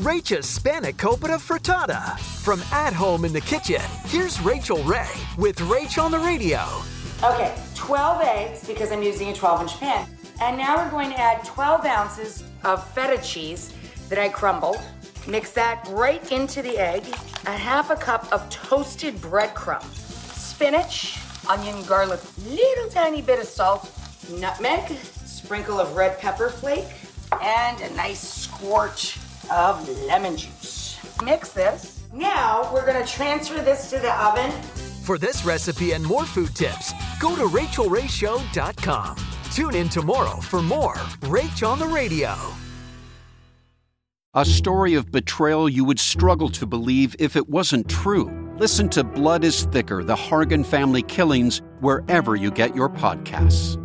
Rachael's Spanakopita Frittata. From at home in the kitchen, here's Rachael Ray with Rach on the radio. Okay, 12 eggs because I'm using a 12 inch pan. And now we're going to add 12 ounces of feta cheese that I crumbled. Mix that right into the egg. A half a cup of toasted breadcrumbs, spinach, onion, garlic, little tiny bit of salt, nutmeg, sprinkle of red pepper flake, and a nice squirt of lemon juice. Mix this. Now we're gonna transfer this to the oven. For this recipe and more food tips, go to rachaelrayshow.com. Tune in tomorrow for more Rach on the Radio. A story of betrayal you would struggle to believe if it wasn't true. Listen to Blood is Thicker The Hargan Family Killings wherever you get your podcasts.